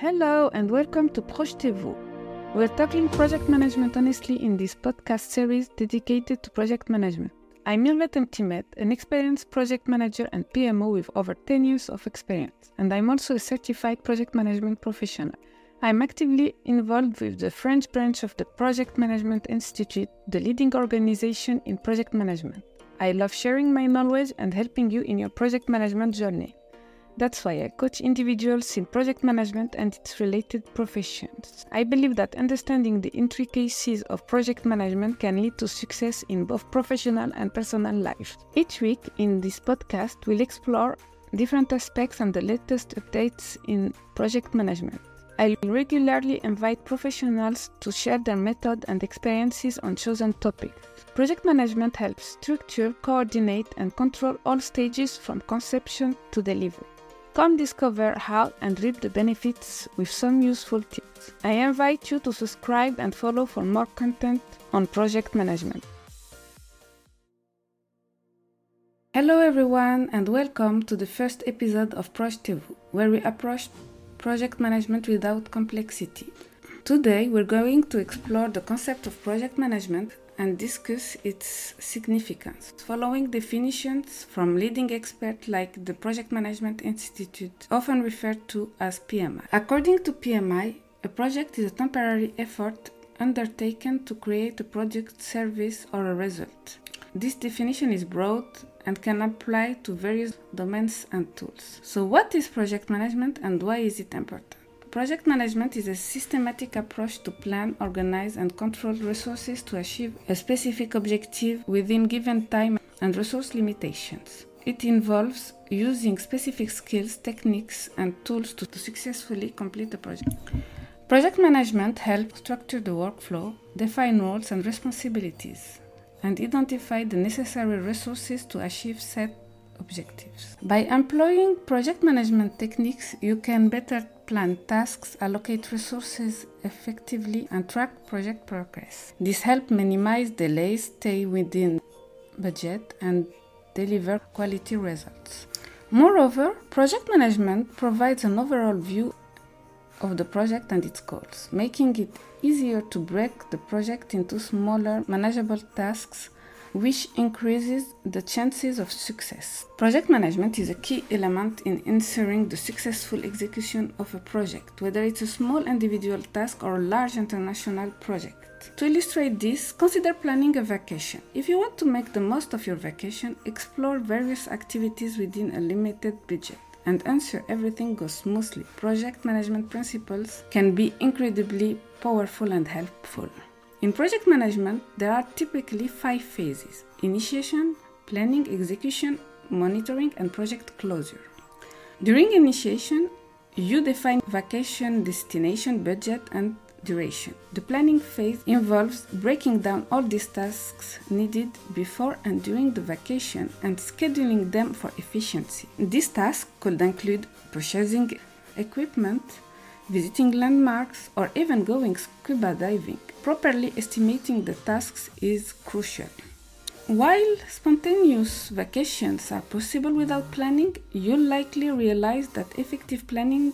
Hello and welcome to Projetez-vous. We're talking project management honestly in this podcast series dedicated to project management. I'm Mirvet Mtimet, an experienced project manager and PMO with over 10 years of experience, and I'm also a certified project management professional. I'm actively involved with the French branch of the Project Management Institute, the leading organization in project management. I love sharing my knowledge and helping you in your project management journey. That's why I coach individuals in project management and its related professions. I believe that understanding the intricacies of project management can lead to success in both professional and personal life. Each week in this podcast, we'll explore different aspects and the latest updates in project management. I regularly invite professionals to share their method and experiences on chosen topics. Project management helps structure, coordinate, and control all stages from conception to delivery. Come discover how and reap the benefits with some useful tips. I invite you to subscribe and follow for more content on project management. Hello everyone and welcome to the first episode of Projetez-vous, where we approach project management without complexity. Today we're going to explore the concept of project management and discuss its significance, following definitions from leading experts like the Project Management Institute, often referred to as PMI. According to PMI, a project is a temporary effort undertaken to create a product, service, or a result. This definition is broad and can apply to various domains and tools. So, what is project management and why is it important? Project management is a systematic approach to plan, organize, and control resources to achieve a specific objective within given time and resource limitations. It involves using specific skills, techniques, and tools to, successfully complete a project. Project management helps structure the workflow, define roles and responsibilities, and identify the necessary resources to achieve set objectives. By employing project management techniques, you can better plan tasks, allocate resources effectively, and track project progress. This helps minimize delays, stay within budget, and deliver quality results. Moreover, project management provides an overall view of the project and its goals, making it easier to break the project into smaller, manageable tasks which increases the chances of success. Project management is a key element in ensuring the successful execution of a project, whether it's a small individual task or a large international project. To illustrate this, consider planning a vacation. If you want to make the most of your vacation, explore various activities within a limited budget and ensure everything goes smoothly. Project management principles can be incredibly powerful and helpful. In project management, there are typically five phases initiation, planning, execution, monitoring, and project closure. During initiation, you define vacation destination, budget, and duration. The planning phase involves breaking down all these tasks needed before and during the vacation and scheduling them for efficiency. These tasks could include purchasing equipment, visiting landmarks, or even going scuba diving. Properly estimating the tasks is crucial. While spontaneous vacations are possible without planning, you'll likely realize that effective planning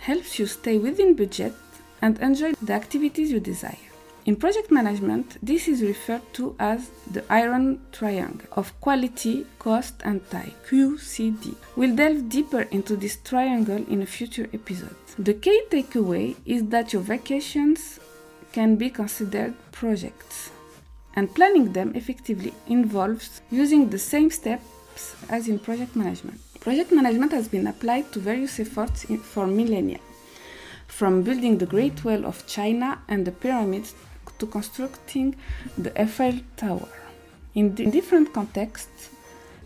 helps you stay within budget and enjoy the activities you desire. In project management, this is referred to as the iron triangle of quality, cost, and time QCD. We'll delve deeper into this triangle in a future episode. The key takeaway is that your vacations can be considered projects, and planning them effectively involves using the same steps as in project management. Project management has been applied to various efforts in, for millennia, from building the Great Wall of China and the pyramids to constructing the Eiffel Tower. In, in different contexts,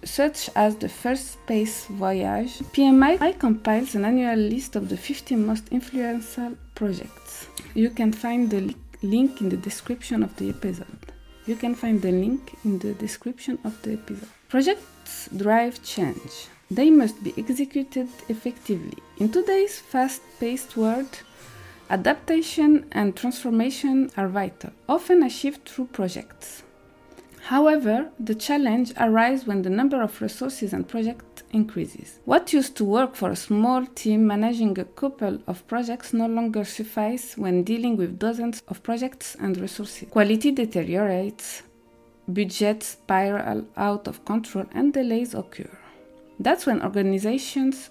such as the first space voyage, PMI compiles an annual list of the 50 most influential projects. You can find the link in the description of the episode. You can find the link in the description of the episode. Projects drive change. They must be executed effectively. In today's fast paced world, adaptation and transformation are vital, often achieved through projects. However, the challenge arises when the number of resources and projects increases. What used to work for a small team managing a couple of projects no longer suffice when dealing with dozens of projects and resources. Quality deteriorates, budgets spiral out of control, and delays occur. That's when organizations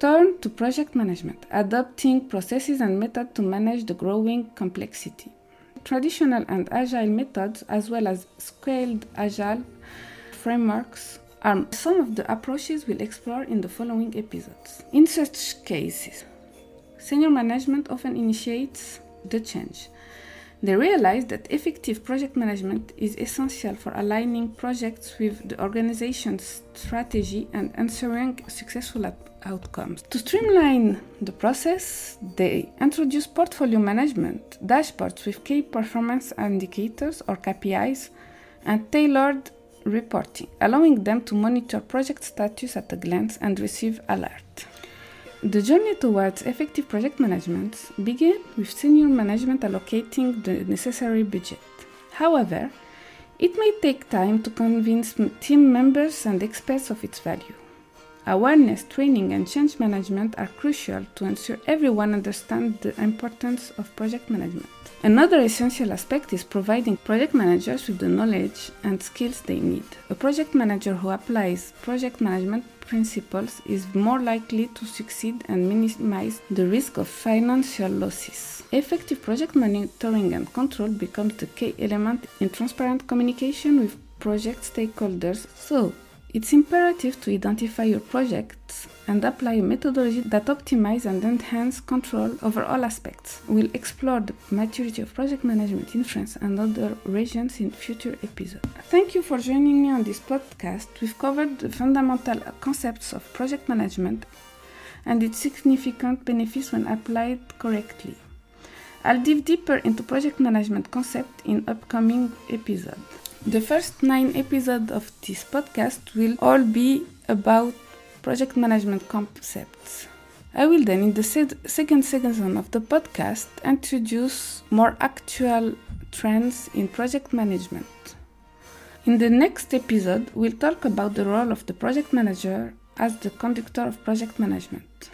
turn to project management, adopting processes and methods to manage the growing complexity. Traditional and agile methods, as well as scaled agile frameworks, are some of the approaches we'll explore in the following episodes. In such cases, senior management often initiates the change. They realized that effective project management is essential for aligning projects with the organization's strategy and ensuring successful outcomes. To streamline the process, they introduced portfolio management dashboards with key performance indicators or KPIs and tailored reporting, allowing them to monitor project status at a glance and receive alert. The journey towards effective project management began with senior management allocating the necessary budget. However, it may take time to convince team members and experts of its value. Awareness, training, and change management are crucial to ensure everyone understands the importance of project management. Another essential aspect is providing project managers with the knowledge and skills they need. A project manager who applies project management principles is more likely to succeed and minimize the risk of financial losses. Effective project monitoring and control becomes the key element in transparent communication with project stakeholders. So, it's imperative to identify your projects and apply a methodology that optimizes and enhances control over all aspects. We'll explore the maturity of project management in France and other regions in future episodes. Thank you for joining me on this podcast. We've covered the fundamental concepts of project management and its significant benefits when applied correctly. I'll dive deeper into project management concept in upcoming episodes. The first nine episodes of this podcast will all be about project management concepts. I will then, in the second season of the podcast, introduce more actual trends in project management. In the next episode, we'll talk about the role of the project manager as the conductor of project management.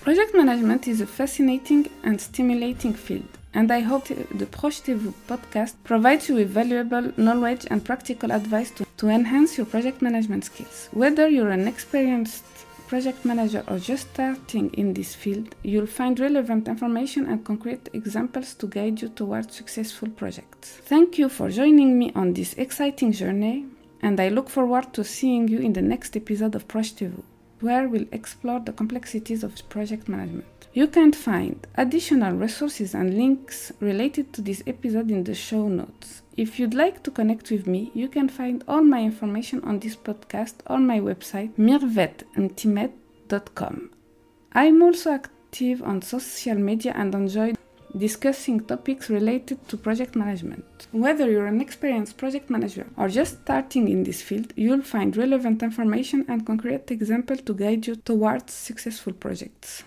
Project management is a fascinating and stimulating field and I hope the Projetez-vous podcast provides you with valuable knowledge and practical advice to, to enhance your project management skills. Whether you're an experienced project manager or just starting in this field, you'll find relevant information and concrete examples to guide you towards successful projects. Thank you for joining me on this exciting journey, and I look forward to seeing you in the next episode of Projetez-vous, where we'll explore the complexities of project management. You can find additional resources and links related to this episode in the show notes. If you'd like to connect with me, you can find all my information on this podcast on my website mirvetmtimet.com. I'm also active on social media and enjoy discussing topics related to project management. Whether you're an experienced project manager or just starting in this field, you'll find relevant information and concrete examples to guide you towards successful projects.